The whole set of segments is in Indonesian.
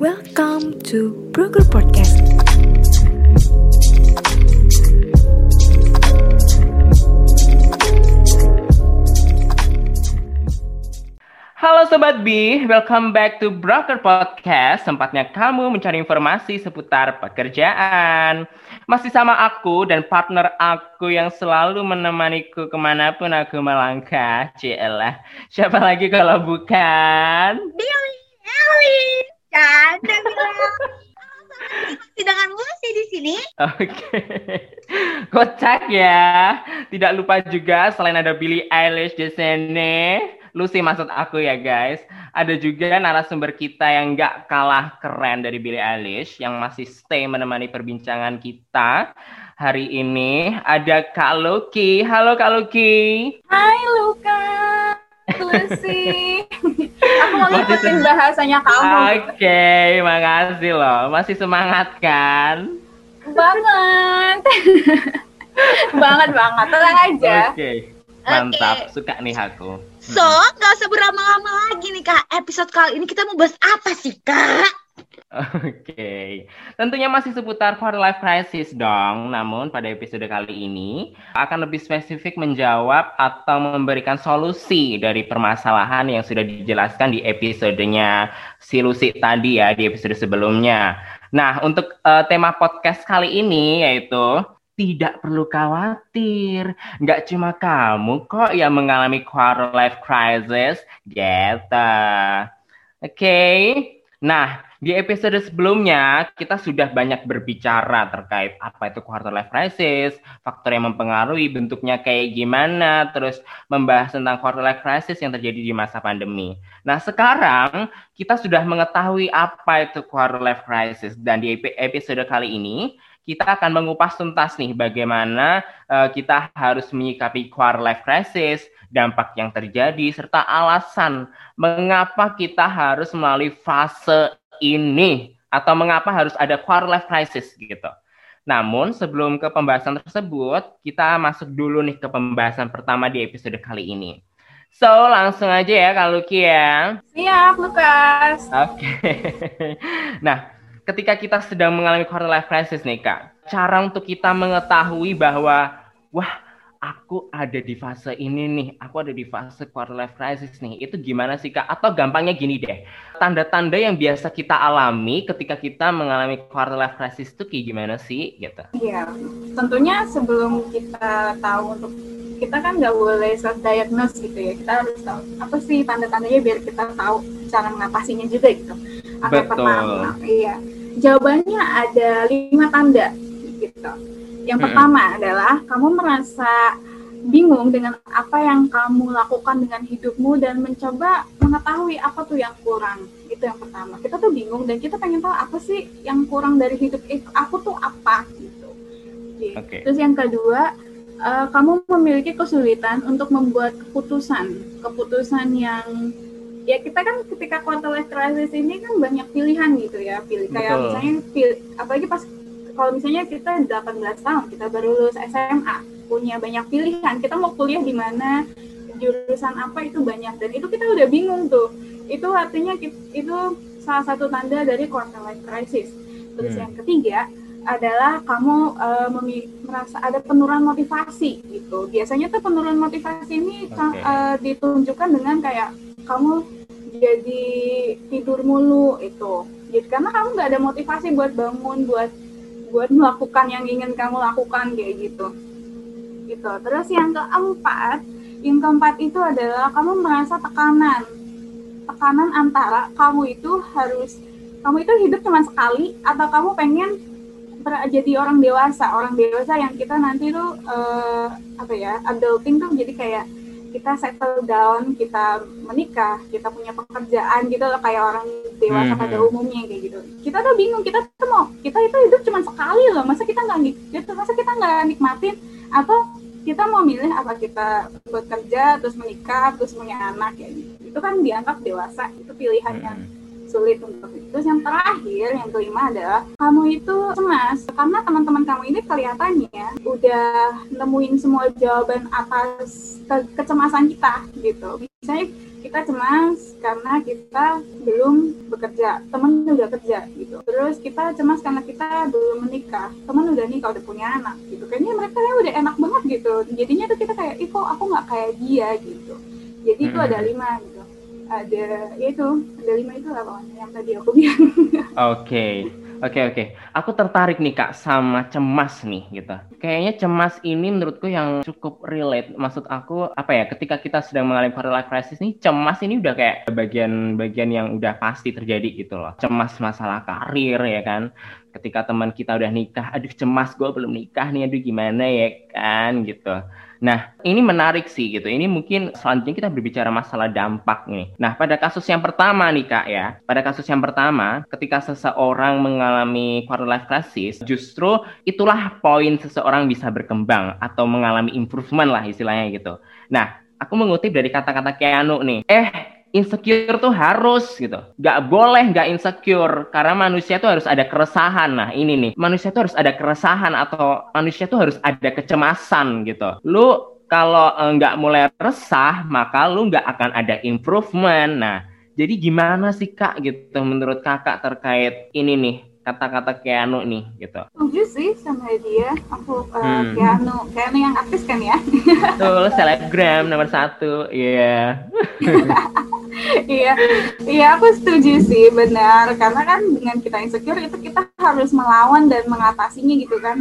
Welcome to Broker Podcast. Halo Sobat B, welcome back to Broker Podcast. Tempatnya kamu mencari informasi seputar pekerjaan. Masih sama aku dan partner aku yang selalu menemaniku ke mana pun aku melangkah. Cielah, siapa lagi kalau bukan? Billy, Ellie, canda bilang. Masih dengan Lucy di sini. Oke, kocak ya. Tidak lupa juga selain ada Billie Eilish di sini, Lucy maksud aku ya guys. Ada juga narasumber kita yang nggak kalah keren dari Billie Eilish yang masih stay menemani perbincangan kita hari ini. Ada Kak Loki. Halo Kak Loki. Hai Luka, Lucy. Aku mau ngikutin bahasanya kamu. Oke, makasih loh. Masih semangat kan? Banget. banget banget. Tenang aja. Oke, mantap. Suka nih aku. So, nggak usah berlama-lama lagi nih kak. Episode kali ini kita mau bahas apa sih kak? Oke, tentunya masih seputar quarter life crisis dong. Namun pada episode kali ini akan lebih spesifik menjawab atau memberikan solusi dari permasalahan yang sudah dijelaskan di episodenya si Lucy tadi ya di episode sebelumnya. Nah, untuk eh, tema podcast kali ini yaitu tidak perlu khawatir, nggak cuma kamu kok yang mengalami quarter life crisis, gitu. Oke, nah di episode sebelumnya kita sudah banyak berbicara terkait apa itu quarter life crisis, faktor yang mempengaruhi bentuknya kayak gimana, terus membahas tentang quarter life crisis yang terjadi di masa pandemi. Nah sekarang kita sudah mengetahui apa itu quarter life crisis dan di episode kali ini kita akan mengupas tuntas nih bagaimana uh, kita harus menyikapi quarter life crisis, dampak yang terjadi, serta alasan mengapa kita harus melalui fase ini atau mengapa harus ada quarter life crisis gitu. Namun sebelum ke pembahasan tersebut, kita masuk dulu nih ke pembahasan pertama di episode kali ini. So, langsung aja ya Kak Luki ya. Siap, Lukas. Oke. nah, ketika kita sedang mengalami quarter life crisis nih Kak, cara untuk kita mengetahui bahwa wah, aku ada di fase ini nih, aku ada di fase quarter life crisis nih. Itu gimana sih Kak? Atau gampangnya gini deh. Tanda-tanda yang biasa kita alami ketika kita mengalami quarter life crisis itu kayak gimana sih gitu? Iya, tentunya sebelum kita tahu untuk kita kan nggak boleh self diagnose gitu ya. Kita harus tahu apa sih tanda-tandanya biar kita tahu cara mengatasinya juga gitu. Apa Betul. pertama? Iya. Jawabannya ada lima tanda gitu. Yang pertama adalah kamu merasa bingung dengan apa yang kamu lakukan dengan hidupmu dan mencoba mengetahui apa tuh yang kurang. Itu yang pertama. Kita tuh bingung dan kita pengen tahu apa sih yang kurang dari hidup itu. Aku tuh apa gitu. Oke. Terus yang kedua, eh, kamu memiliki kesulitan untuk membuat keputusan. Keputusan yang ya kita kan ketika quarter life crisis ini kan banyak pilihan gitu ya. Pilih kayak Betul. misalnya pil- apalagi pas kalau misalnya kita 18 tahun, kita baru lulus SMA, punya banyak pilihan. Kita mau kuliah di mana, jurusan apa itu banyak dan itu kita udah bingung tuh. Itu artinya itu salah satu tanda dari quarter life crisis. Terus Hmm. yang ketiga adalah kamu memi- merasa ada penurunan motivasi gitu. Biasanya tuh penurunan motivasi ini ka- Oke. eh, ditunjukkan dengan kayak kamu jadi tidur mulu itu. Jadi karena kamu nggak ada motivasi buat bangun, buat buat melakukan yang ingin kamu lakukan kayak gitu. Gitu. Terus yang keempat, yang keempat itu adalah kamu merasa tekanan. Tekanan antara kamu itu harus kamu itu hidup cuma sekali atau kamu pengen jadi orang dewasa orang dewasa yang kita nanti tuh eh, apa ya adulting tuh jadi kayak kita settle down kita menikah kita punya pekerjaan gitu loh kayak orang dewasa Mhm. pada umumnya kayak gitu kita tuh bingung kita tuh mau kita itu hidup cuma sekali loh masa kita nggak nik- gitu masa kita nggak nikmatin atau kita mau milih apa kita bekerja terus menikah terus punya anak ya gitu itu kan dianggap dewasa itu pilihan yang Mm-mm. Sulit untuk itu. Terus yang terakhir, yang kelima adalah kamu itu cemas karena teman-teman kamu ini kelihatannya udah nemuin semua jawaban atas ke- kecemasan kita gitu. misalnya kita cemas karena kita belum bekerja, teman udah kerja gitu. Terus kita cemas karena kita belum menikah, teman udah nikah, udah punya anak gitu. Kayaknya mereka ya udah enak banget gitu. Jadinya tuh kita kayak, ih kok aku nggak kayak dia gitu. Jadi itu ada lima gitu. Ada, ya itu, ada lima itu lah pokoknya yang tadi aku bilang. Oke. Okay. Oke okay, oke, okay. aku tertarik nih kak sama cemas nih gitu. Kayaknya cemas ini menurutku yang cukup relate. Maksud aku apa ya? Ketika kita sedang mengalami quarter life crisis nih, cemas ini udah kayak bagian-bagian yang udah pasti terjadi gitu loh. Cemas masalah karir ya kan. Ketika teman kita udah nikah, aduh cemas gue belum nikah nih, aduh gimana ya kan gitu. Nah, ini menarik sih gitu. Ini mungkin selanjutnya kita berbicara masalah dampak nih. Nah, pada kasus yang pertama nih Kak ya. Pada kasus yang pertama, ketika seseorang mengalami quarter life crisis, justru itulah poin seseorang bisa berkembang atau mengalami improvement lah istilahnya gitu. Nah, aku mengutip dari kata-kata Keanu nih. Eh, insecure tuh harus gitu. Gak boleh gak insecure karena manusia tuh harus ada keresahan. Nah ini nih, manusia tuh harus ada keresahan atau manusia tuh harus ada kecemasan gitu. Lu kalau eh, nggak mulai resah, maka lu nggak akan ada improvement. Nah, jadi gimana sih kak gitu menurut kakak terkait ini nih kata-kata Keanu nih gitu. Setuju sih sama dia. Aku uh, hmm. Keanu, Keanu yang artis kan ya? Betul, selebgram nomor satu, iya. Yeah. iya, iya aku setuju sih benar karena kan dengan kita insecure itu kita harus melawan dan mengatasinya gitu kan.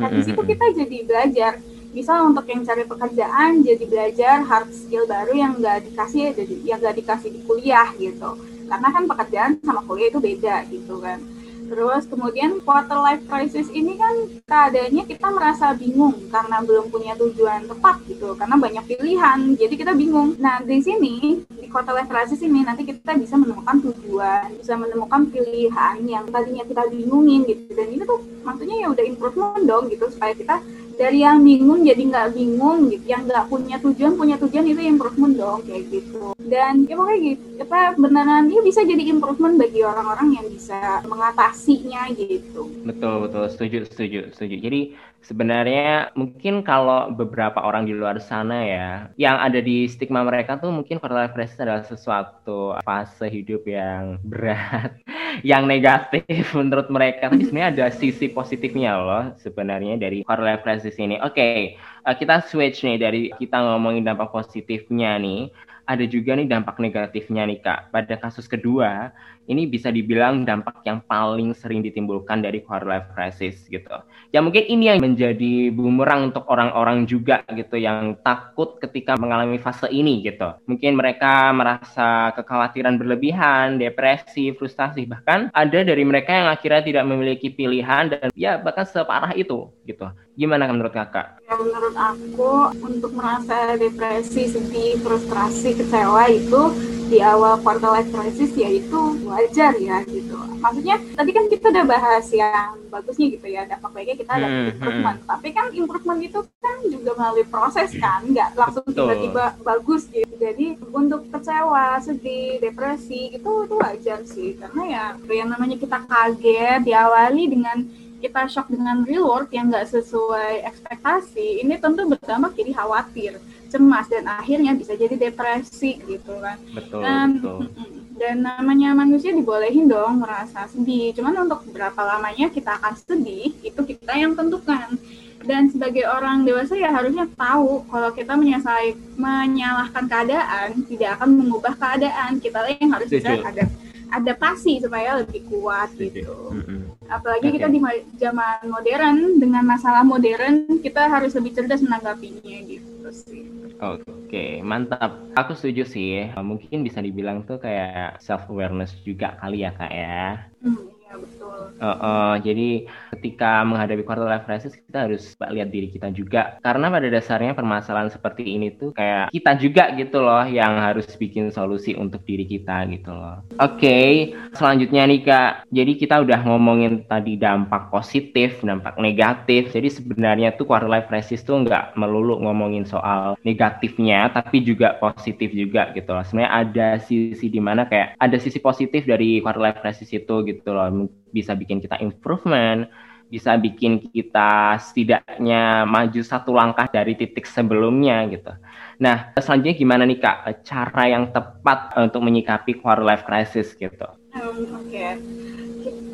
Nah di situ kita jadi belajar. Misal untuk yang cari pekerjaan jadi belajar hard skill baru yang nggak dikasih jadi yang nggak dikasih di kuliah gitu. Karena kan pekerjaan sama kuliah itu beda gitu kan Terus kemudian quarter life crisis ini kan keadaannya kita merasa bingung karena belum punya tujuan tepat gitu, karena banyak pilihan, jadi kita bingung. Nah di sini di quarter life crisis ini nanti kita bisa menemukan tujuan, bisa menemukan pilihan yang tadinya kita bingungin gitu, dan ini tuh maksudnya ya udah improvement dong gitu supaya kita dari yang bingung jadi nggak bingung gitu. Yang nggak punya tujuan punya tujuan itu improvement dong kayak gitu. Dan ya pokoknya gitu apa beneran ya bisa jadi improvement bagi orang-orang yang bisa mengatasinya gitu. Betul betul. Setuju setuju setuju. Jadi sebenarnya mungkin kalau beberapa orang di luar sana ya yang ada di stigma mereka tuh mungkin quarter life crisis adalah sesuatu fase hidup yang berat yang negatif menurut mereka. Tapi sebenarnya ada sisi positifnya loh sebenarnya dari quarter life crisis ini. Oke okay, eh, kita switch nih dari kita ngomongin dampak positifnya nih. Ada juga nih dampak negatifnya nih Kak. Pada kasus kedua, ini bisa dibilang dampak yang paling sering ditimbulkan dari quarter life crisis gitu. Ya mungkin ini yang menjadi bumerang untuk orang-orang juga gitu yang takut ketika mengalami fase ini gitu. Mungkin mereka merasa kekhawatiran berlebihan, depresi, frustasi, bahkan ada dari mereka yang akhirnya tidak memiliki pilihan dan ya bahkan separah itu gitu. Gimana menurut kakak? Ya, menurut aku untuk merasa depresi, sedih, frustrasi, kecewa itu di awal quarter life crisis ya itu wajar ya gitu. Maksudnya tadi kan kita udah bahas yang bagusnya gitu ya, dampak baiknya kita ada hmm, improvement. Hmm. Tapi kan improvement itu kan juga melalui proses kan, nggak langsung tiba-tiba bagus gitu. Jadi untuk kecewa, sedih, depresi itu itu wajar sih karena ya yang namanya kita kaget diawali dengan kita shock dengan reward yang nggak sesuai ekspektasi, ini tentu berdampak jadi khawatir, cemas dan akhirnya bisa jadi depresi gitu kan. Betul. Dan, betul. dan namanya manusia dibolehin dong merasa sedih. Cuman untuk berapa lamanya kita akan sedih itu kita yang tentukan. Dan sebagai orang dewasa ya harusnya tahu kalau kita menyesai, menyalahkan keadaan tidak akan mengubah keadaan. Kita yang harus bisa ada adaptasi supaya lebih kuat gitu. Mm-hmm. Apalagi okay. kita di zaman modern dengan masalah modern kita harus lebih cerdas menanggapinya gitu sih. Oke, okay, mantap. Aku setuju sih. Mungkin bisa dibilang tuh kayak self awareness juga kali ya kak ya. Hmm betul. Uh, uh, jadi ketika menghadapi quarter life crisis kita harus lihat diri kita juga karena pada dasarnya permasalahan seperti ini tuh kayak kita juga gitu loh yang harus bikin solusi untuk diri kita gitu loh. Oke, okay, selanjutnya nih kak. Jadi kita udah ngomongin tadi dampak positif, dampak negatif. Jadi sebenarnya tuh quarter life crisis tuh nggak melulu ngomongin soal negatifnya, tapi juga positif juga gitu loh. Sebenarnya ada sisi di mana kayak ada sisi positif dari quarter life crisis itu gitu loh bisa bikin kita improvement, bisa bikin kita setidaknya maju satu langkah dari titik sebelumnya gitu. Nah, selanjutnya gimana nih Kak cara yang tepat untuk menyikapi quarter life crisis gitu? Um, Oke, okay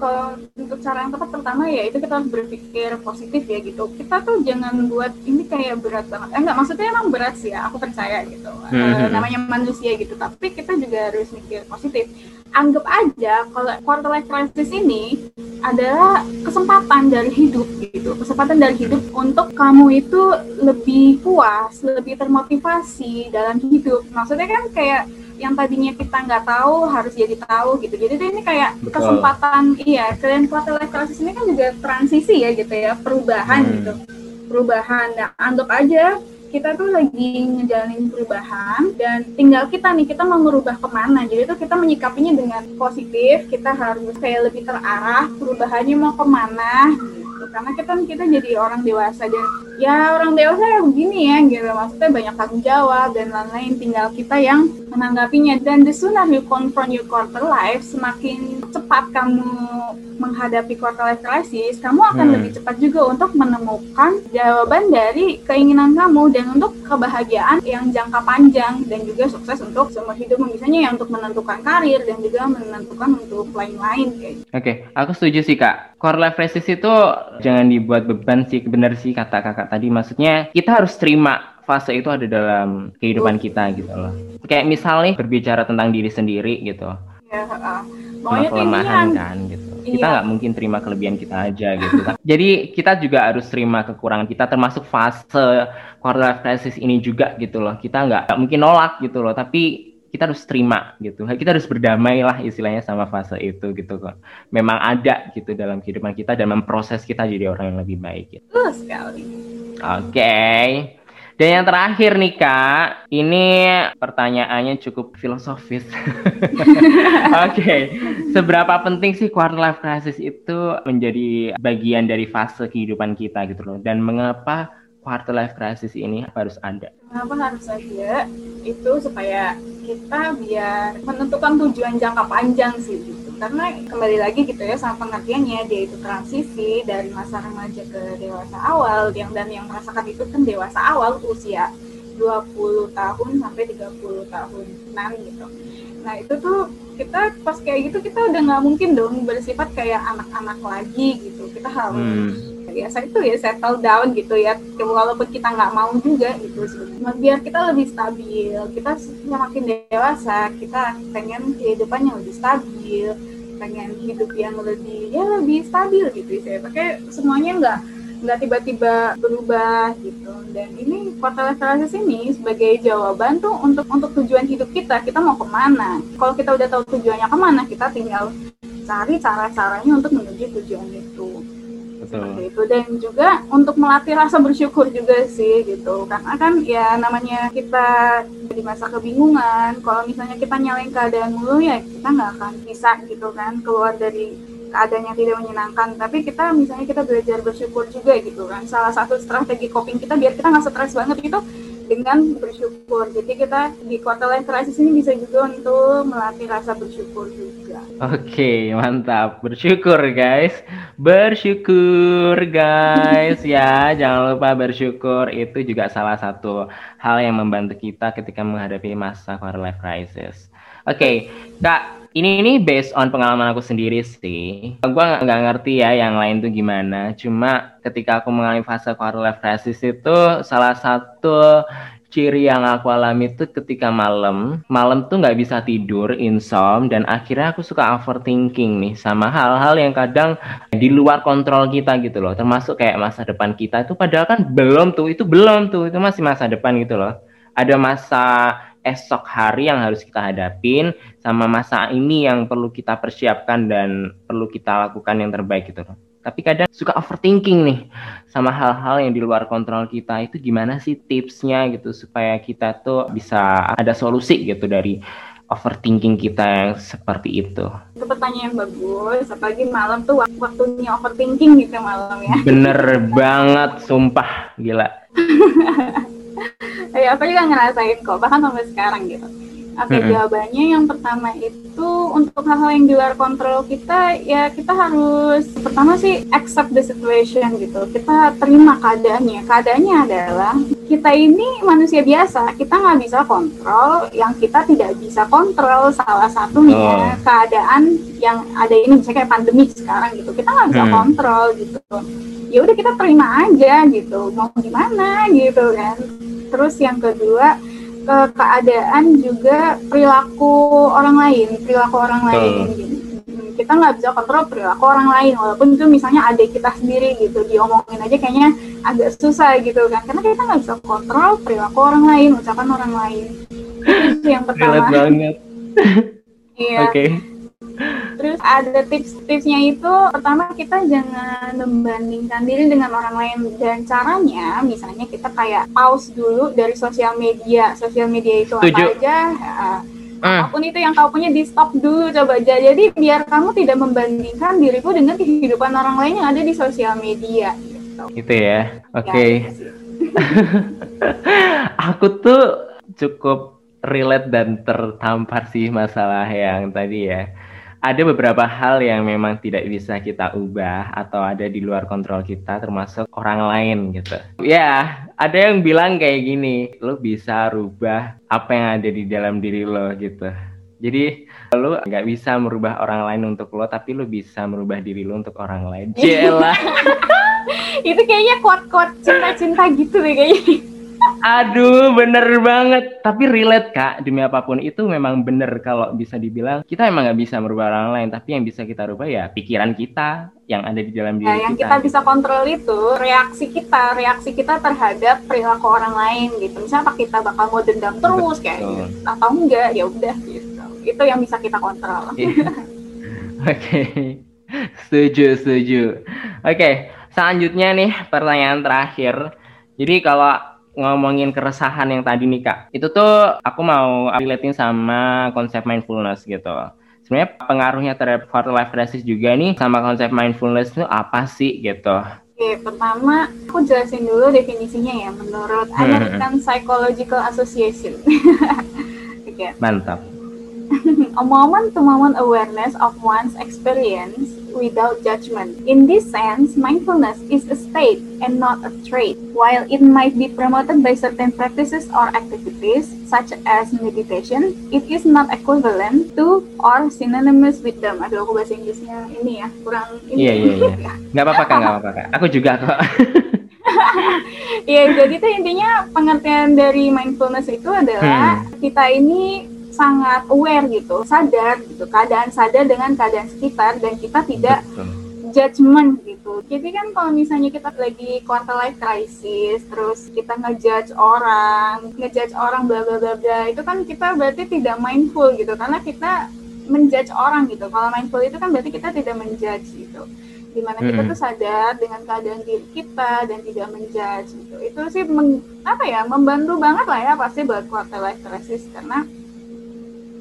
kalau untuk cara yang tepat pertama ya itu kita harus berpikir positif ya gitu. Kita tuh jangan buat ini kayak berat banget. Eh, enggak maksudnya emang berat sih ya aku percaya gitu. Hmm. uh, namanya manusia gitu tapi kita juga harus mikir positif. Anggap aja kalau quarter life crisis ini adalah kesempatan dari hidup gitu. Kesempatan dari hidup untuk kamu itu lebih puas lebih termotivasi dalam hidup. Maksudnya kan kayak yang tadinya kita nggak tahu harus jadi tahu gitu. Jadi ini kayak Betul. kesempatan iya kalian quarter life crisis ini kan juga transisi ya gitu ya perubahan hmm. gitu. Perubahan. Nah anggap aja kita tuh lagi ngejalanin perubahan dan tinggal kita nih kita mau merubah ke mana. Jadi tuh kita menyikapinya dengan positif kita harus kayak lebih terarah perubahannya mau ke mana gitu karena kita kita jadi orang dewasa dan ya orang dewasa ya begini ya gitu. Maksudnya banyak tanggung jawab dan lain-lain tinggal kita yang menanggapinya. Dan the sooner you confront your quarter life semakin cepat kamu menghadapi quarter life crisis kamu akan hmm. lebih cepat juga untuk menemukan jawaban dari keinginan kamu dan untuk kebahagiaan yang jangka panjang dan juga sukses untuk seumur hidup misalnya ya untuk menentukan karir dan juga menentukan untuk lain-lain kayak gitu. Oke, okay. aku setuju sih kak. Quarter life crisis itu jangan dibuat beban sih, benar sih kata kakak tadi maksudnya kita harus terima fase itu ada dalam kehidupan kita gitu loh. Kayak misalnya berbicara tentang diri sendiri gitu. Ya, uh, kelemahan kan gitu. Iya. Kita nggak mungkin terima kelebihan kita aja gitu. Jadi kita juga harus terima kekurangan kita termasuk fase quarter life crisis ini juga gitu loh. Kita nggak mungkin nolak gitu loh, tapi kita harus terima gitu. Kita harus berdamai lah istilahnya sama fase itu gitu kok. Memang ada gitu dalam kehidupan kita dan memproses kita jadi orang yang lebih baik. Gitu. Sekali. Oke. Okay. Dan yang terakhir nih kak, ini pertanyaannya cukup filosofis. Oke, okay. seberapa penting sih quarter life crisis itu menjadi bagian dari fase kehidupan kita gitu loh? Dan mengapa quarter life crisis ini harus ada? Kenapa harus ada? Itu supaya kita biar menentukan tujuan jangka panjang sih gitu. Karena kembali lagi gitu ya sama pengertiannya dia itu transisi dari masa remaja ke dewasa awal yang dan yang merasakan itu kan dewasa awal usia 20 tahun sampai 30 tahunan gitu. Nah itu tuh kita pas kayak gitu kita udah nggak mungkin dong bersifat kayak anak-anak lagi gitu. Kita harus hmm biasa itu ya settle down gitu ya. Walaupun kita nggak mau juga gitu sebenarnya biar kita lebih stabil kita semakin dewasa kita pengen kehidupan yang lebih stabil pengen hidup yang lebih ya lebih stabil gitu ya pakai semuanya nggak nggak tiba-tiba berubah gitu. Dan ini quarter life ini sebagai jawaban tuh untuk untuk tujuan hidup kita. Kita mau ke mana? Kalau kita udah tahu tujuannya ke mana kita tinggal cari cara-caranya untuk menuju tujuan itu seperti itu. Dan juga untuk melatih rasa bersyukur juga sih gitu. Karena kan ya namanya kita di masa kebingungan kalau misalnya kita nyalain keadaan mulu ya kita nggak akan bisa gitu kan keluar dari keadaan yang tidak menyenangkan. Tapi kita misalnya kita belajar bersyukur juga gitu kan. Salah satu strategi coping kita biar kita nggak stres banget. Gitu dengan bersyukur. Jadi kita di quarter life crisis ini bisa juga untuk melatih rasa bersyukur juga. Oke, mantap. Bersyukur guys. Bersyukur guys ya. Jangan lupa bersyukur itu juga salah satu hal yang membantu kita ketika menghadapi masa quarter life crisis. Oke, okay, Kak, ini ini based on pengalaman aku sendiri sih. Gue nggak ngerti ya yang lain tuh gimana. Cuma ketika aku mengalami fase quarter life crisis itu salah satu ciri yang aku alami itu ketika malam, malam tuh nggak bisa tidur, insom, dan akhirnya aku suka overthinking nih sama hal-hal yang kadang di luar kontrol kita gitu loh, termasuk kayak masa depan kita itu padahal kan belum tuh, itu belum tuh, itu masih masa depan gitu loh. Ada masa esok hari yang harus kita hadapin sama masa ini yang perlu kita persiapkan dan perlu kita lakukan yang terbaik gitu loh. Tapi kadang suka overthinking nih sama hal-hal yang di luar kontrol kita itu gimana sih tipsnya gitu supaya kita tuh bisa ada solusi gitu dari overthinking kita yang seperti itu? Itu pertanyaan bagus, apalagi malam tuh waktunya overthinking gitu malam ya. Bener banget, sumpah, gila. ya aku juga ngerasain kok bahkan sampai sekarang gitu Oke, Mm-mm. jawabannya yang pertama itu untuk hal-hal yang di luar kontrol kita, ya kita harus pertama sih accept the situation gitu. Kita terima keadaannya. Keadaannya adalah kita ini manusia biasa, kita nggak bisa kontrol yang kita tidak bisa kontrol. Salah satunya keadaan yang ada ini, misalnya kayak pandemi sekarang gitu, kita nggak bisa Hmm. kontrol gitu. Ya udah kita terima aja gitu, mau gimana gitu kan. Terus yang kedua ke keadaan juga perilaku orang lain, perilaku orang lain. gitu. Hmm, Kita nggak bisa kontrol perilaku orang lain, walaupun itu misalnya adik kita sendiri gitu, diomongin aja kayaknya agak susah gitu kan, karena kita nggak bisa kontrol perilaku orang lain, ucapan orang lain. Itu yang Relate pertama. banget. Iya. Oke. Terus ada tips-tipsnya itu pertama kita jangan membandingkan diri dengan orang lain dan caranya misalnya kita kayak pause dulu dari sosial media. Sosial media itu apa aja? uh, Hmm. apa pun itu yang kau punya di stop dulu coba aja. Jadi biar kamu tidak membandingkan diriku dengan kehidupan orang lain yang ada di sosial media gitu. Gitu ya. Oke. Ya, gitu sih. Aku tuh cukup relate dan tertampar sih masalah yang tadi ya. Ada beberapa hal yang memang tidak bisa kita ubah atau ada di luar kontrol kita termasuk orang lain gitu. Ya, ada yang bilang kayak gini, lo bisa rubah apa yang ada di dalam diri lo gitu. Jadi lo nggak bisa merubah orang lain untuk lo, tapi lo bisa merubah diri lo untuk orang lain. Jelah. itu kayaknya kuat-kuat cinta-cinta gitu deh kayaknya. Aduh, bener banget. Tapi relate kak, demi apa pun itu memang bener kalau bisa dibilang kita emang nggak bisa merubah orang lain, tapi yang bisa kita rubah ya pikiran kita yang ada di dalam diri Nah, yang kita bisa kontrol itu reaksi kita, reaksi kita terhadap perilaku orang lain gitu. Misalnya apa kita bakal mau dendam terus kayak Betul. gitu, atau enggak, ya udah gitu. Itu yang bisa kita kontrol. Iya. Oke, setuju, setuju. Oke, selanjutnya nih pertanyaan terakhir. Jadi kalau ngomongin keresahan yang tadi nih kak, itu tuh aku mau relatein sama konsep mindfulness gitu. Sebenarnya pengaruhnya terhadap quarter life crisis juga nih sama konsep mindfulness itu apa sih gitu? Oke, pertama aku jelasin dulu definisinya ya menurut Hmm. American Psychological Association. Oke, Mantap. a moment to moment awareness of one's experience without judgment. In this sense, mindfulness is a state and not a trait. While it might be promoted by certain practices or activities, such as meditation, it is not equivalent to or synonymous with them. Aduh, aku bahasa Inggrisnya ini ya, kurang ini. Iya, iya, iya. Nggak apa-apa kak, nggak apa-apa kak. Aku juga kok. Iya, jadi itu intinya pengertian dari mindfulness itu adalah kita ini sangat aware gitu, sadar gitu, keadaan sadar dengan keadaan sekitar dan kita tidak Betul. judgment gitu. Jadi kan kalau misalnya kita lagi quarter life crisis, terus kita ngejudge orang, ngejudge orang bla bla bla bla, itu kan kita berarti tidak mindful gitu karena kita menjudge orang gitu. Kalau mindful itu kan berarti kita tidak menjudge gitu. Di mana kita Mm-mm. tuh sadar dengan keadaan diri kita dan tidak menjudge gitu. Itu sih meng- apa ya membantu banget lah ya pasti buat quarter life crisis karena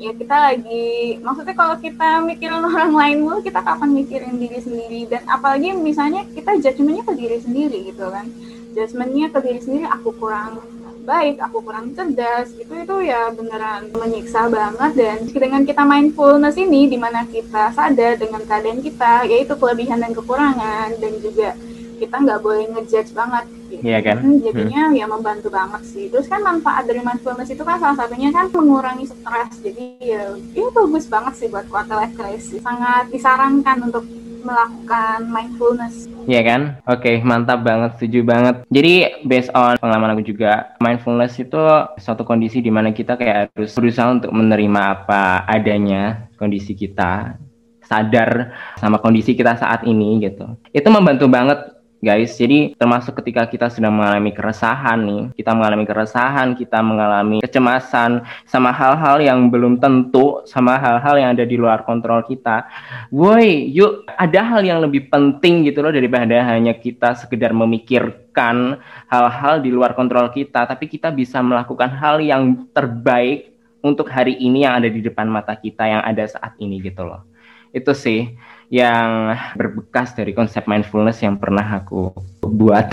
ya kita lagi maksudnya kalau kita mikirin orang lain mulu kita kapan mikirin diri sendiri. Dan apalagi misalnya kita judgementnya ke diri sendiri gitu kan. Judgementnya ke diri sendiri aku kurang baik aku kurang cerdas gitu itu ya beneran menyiksa banget. Dan dengan kita mindfulness ini di mana kita sadar dengan keadaan kita yaitu kelebihan dan kekurangan dan juga kita nggak boleh ngejudge banget gitu. Iya kan? Hmm, jadinya ya membantu banget sih terus kan manfaat dari mindfulness itu kan salah satunya kan mengurangi stres jadi ya, ya bagus banget sih buat quarter life crisis sangat disarankan untuk melakukan mindfulness Iya kan? Oke, mantap banget, setuju banget. Jadi based on pengalaman aku juga, mindfulness itu suatu kondisi di mana kita kayak harus berusaha untuk menerima apa adanya kondisi kita, sadar sama kondisi kita saat ini gitu. Itu membantu banget guys. Jadi termasuk ketika kita sedang mengalami keresahan nih, kita mengalami keresahan, kita mengalami kecemasan sama hal-hal yang belum tentu, sama hal-hal yang ada di luar kontrol kita. Woi, yuk ada hal yang lebih penting gitu loh daripada hanya kita sekedar memikirkan hal-hal di luar kontrol kita, tapi kita bisa melakukan hal yang terbaik untuk hari ini yang ada di depan mata kita yang ada saat ini gitu loh. Itu sih yang berbekas dari konsep mindfulness yang pernah aku buat.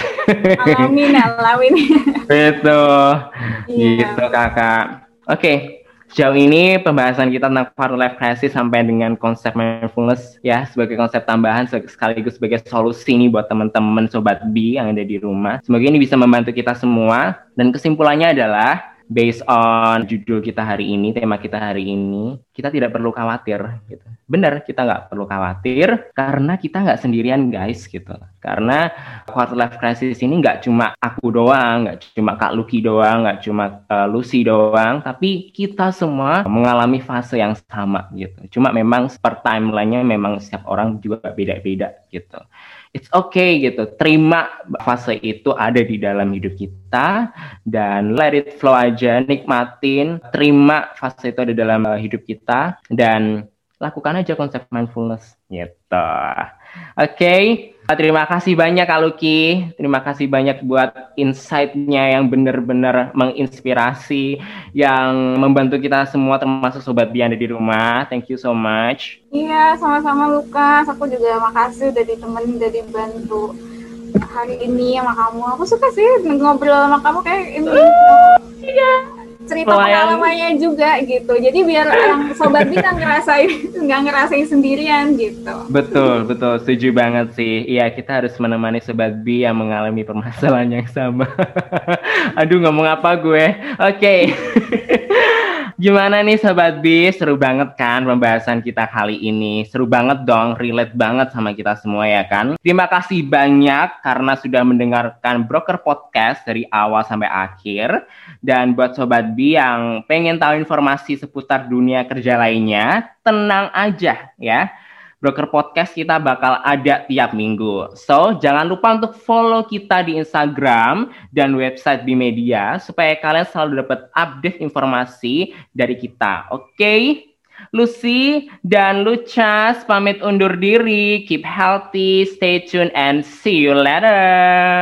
alamin alamin Itu Iya. gitu kakak. Oke, Sejauh ini pembahasan kita tentang quarter life crisis sampai dengan konsep mindfulness ya sebagai konsep tambahan sekaligus sebagai solusi nih buat teman-teman sobat B yang ada di rumah. Semoga ini bisa membantu kita semua dan kesimpulannya adalah based on judul kita hari ini, tema kita hari ini, kita tidak perlu khawatir. Gitu. Benar, kita nggak perlu khawatir karena kita nggak sendirian guys gitu. Karena quarter life crisis ini nggak cuma aku doang, nggak cuma Kak Lucky doang, nggak cuma uh, Lucy doang, tapi kita semua mengalami fase yang sama gitu. Cuma memang per timelinenya memang setiap orang juga beda-beda gitu it's okay gitu. Terima fase itu ada di dalam hidup kita dan let it flow aja, nikmatin, terima fase itu ada dalam uh, hidup kita dan lakukan aja konsep mindfulness gitu. Oke, okay. terima kasih banyak Kak Luki. Terima kasih banyak buat insight-nya yang benar-benar menginspirasi, yang membantu kita semua termasuk Sobat Bian di rumah. Thank you so much. Iya, sama-sama Lukas. Aku juga makasih udah ditemenin, udah dibantu hari ini sama kamu. Aku suka sih ngobrol sama kamu kayak ini. Iya cerita pengalamannya juga gitu. Jadi biar yang sobat bisa ngerasain nggak ngerasain sendirian gitu. Betul, betul. Setuju banget sih. Iya, kita harus menemani sobat B yang mengalami permasalahan yang sama. Aduh, ngomong apa gue? Oke. Okay. Gimana nih Sobat B? Seru banget kan pembahasan kita kali ini? Seru banget dong, relate banget sama kita semua ya kan? Terima kasih banyak karena sudah mendengarkan Broker Podcast dari awal sampai akhir. Dan buat Sobat B yang pengen tahu informasi seputar dunia kerja lainnya, tenang aja ya Broker Podcast kita bakal ada tiap minggu. So, jangan lupa untuk follow kita di Instagram dan website Bimedia supaya kalian selalu dapat update informasi dari kita. Oke? Okay? Lucy dan Lucas pamit undur diri. Keep healthy, stay tuned, and see you later.